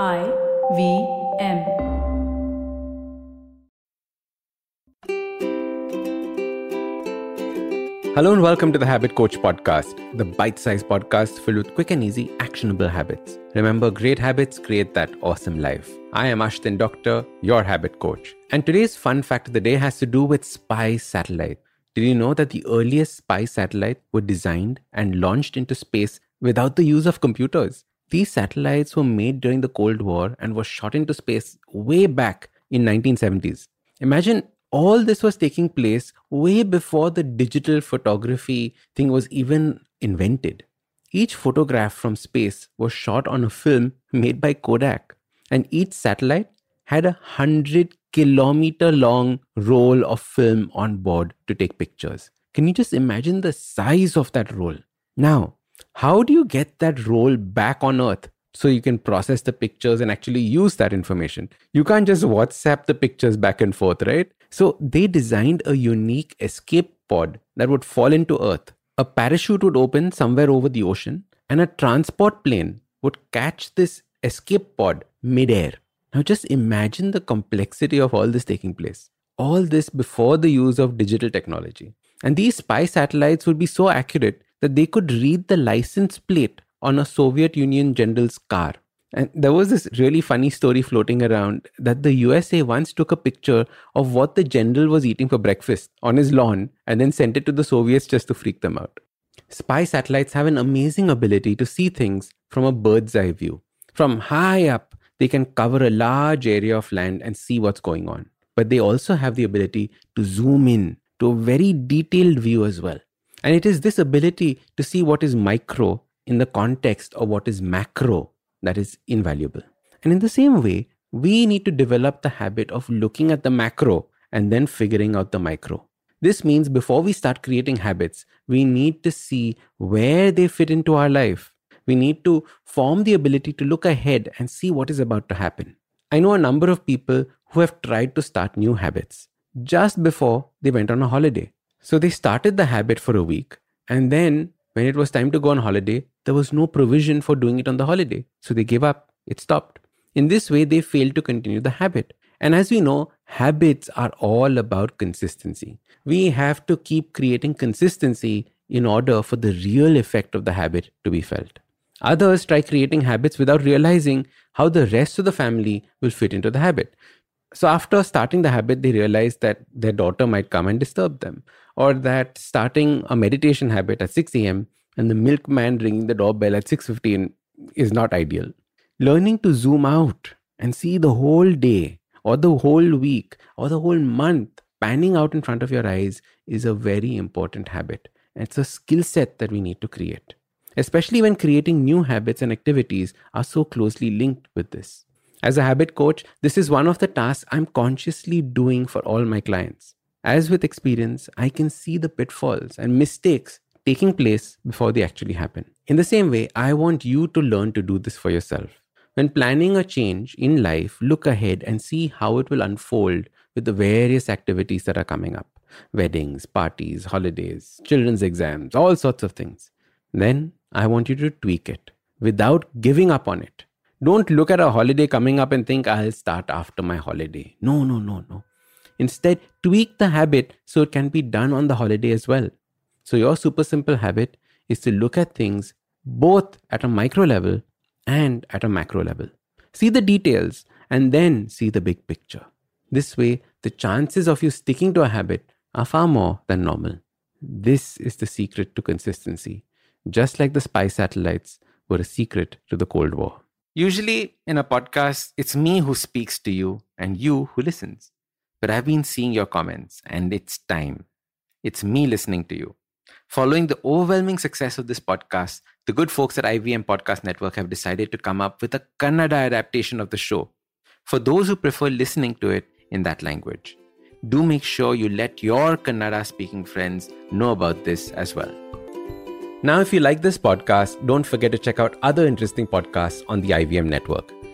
I V M. Hello and welcome to the Habit Coach Podcast, the bite sized podcast filled with quick and easy, actionable habits. Remember, great habits create that awesome life. I am Ashdin Doctor, your habit coach. And today's fun fact of the day has to do with spy satellite. Did you know that the earliest spy satellites were designed and launched into space without the use of computers? These satellites were made during the Cold War and were shot into space way back in 1970s. Imagine all this was taking place way before the digital photography thing was even invented. Each photograph from space was shot on a film made by Kodak, and each satellite had a 100 kilometer long roll of film on board to take pictures. Can you just imagine the size of that roll? Now, how do you get that roll back on Earth so you can process the pictures and actually use that information? You can't just WhatsApp the pictures back and forth, right? So they designed a unique escape pod that would fall into Earth. A parachute would open somewhere over the ocean, and a transport plane would catch this escape pod midair. Now, just imagine the complexity of all this taking place. All this before the use of digital technology. And these spy satellites would be so accurate that they could read the license plate on a Soviet Union general's car. And there was this really funny story floating around that the USA once took a picture of what the general was eating for breakfast on his lawn and then sent it to the Soviets just to freak them out. Spy satellites have an amazing ability to see things from a bird's eye view. From high up, they can cover a large area of land and see what's going on. But they also have the ability to zoom in to a very detailed view as well. And it is this ability to see what is micro in the context of what is macro that is invaluable. And in the same way, we need to develop the habit of looking at the macro and then figuring out the micro. This means before we start creating habits, we need to see where they fit into our life. We need to form the ability to look ahead and see what is about to happen. I know a number of people who have tried to start new habits just before they went on a holiday. So they started the habit for a week. And then when it was time to go on holiday, there was no provision for doing it on the holiday. So they gave up. It stopped. In this way, they failed to continue the habit. And as we know, habits are all about consistency. We have to keep creating consistency in order for the real effect of the habit to be felt. Others try creating habits without realizing how the rest of the family will fit into the habit. So, after starting the habit, they realize that their daughter might come and disturb them, or that starting a meditation habit at 6 a.m. and the milkman ringing the doorbell at 6:15 is not ideal. Learning to zoom out and see the whole day, or the whole week, or the whole month panning out in front of your eyes is a very important habit. It's a skill set that we need to create, especially when creating new habits and activities are so closely linked with this. As a habit coach, this is one of the tasks I'm consciously doing for all my clients. As with experience, I can see the pitfalls and mistakes taking place before they actually happen. In the same way, I want you to learn to do this for yourself. When planning a change in life, look ahead and see how it will unfold with the various activities that are coming up weddings, parties, holidays, children's exams, all sorts of things. Then I want you to tweak it without giving up on it. Don't look at a holiday coming up and think, I'll start after my holiday. No, no, no, no. Instead, tweak the habit so it can be done on the holiday as well. So, your super simple habit is to look at things both at a micro level and at a macro level. See the details and then see the big picture. This way, the chances of you sticking to a habit are far more than normal. This is the secret to consistency, just like the spy satellites were a secret to the Cold War. Usually in a podcast, it's me who speaks to you and you who listens. But I've been seeing your comments and it's time. It's me listening to you. Following the overwhelming success of this podcast, the good folks at IVM Podcast Network have decided to come up with a Kannada adaptation of the show. For those who prefer listening to it in that language, do make sure you let your Kannada speaking friends know about this as well. Now, if you like this podcast, don't forget to check out other interesting podcasts on the IVM network.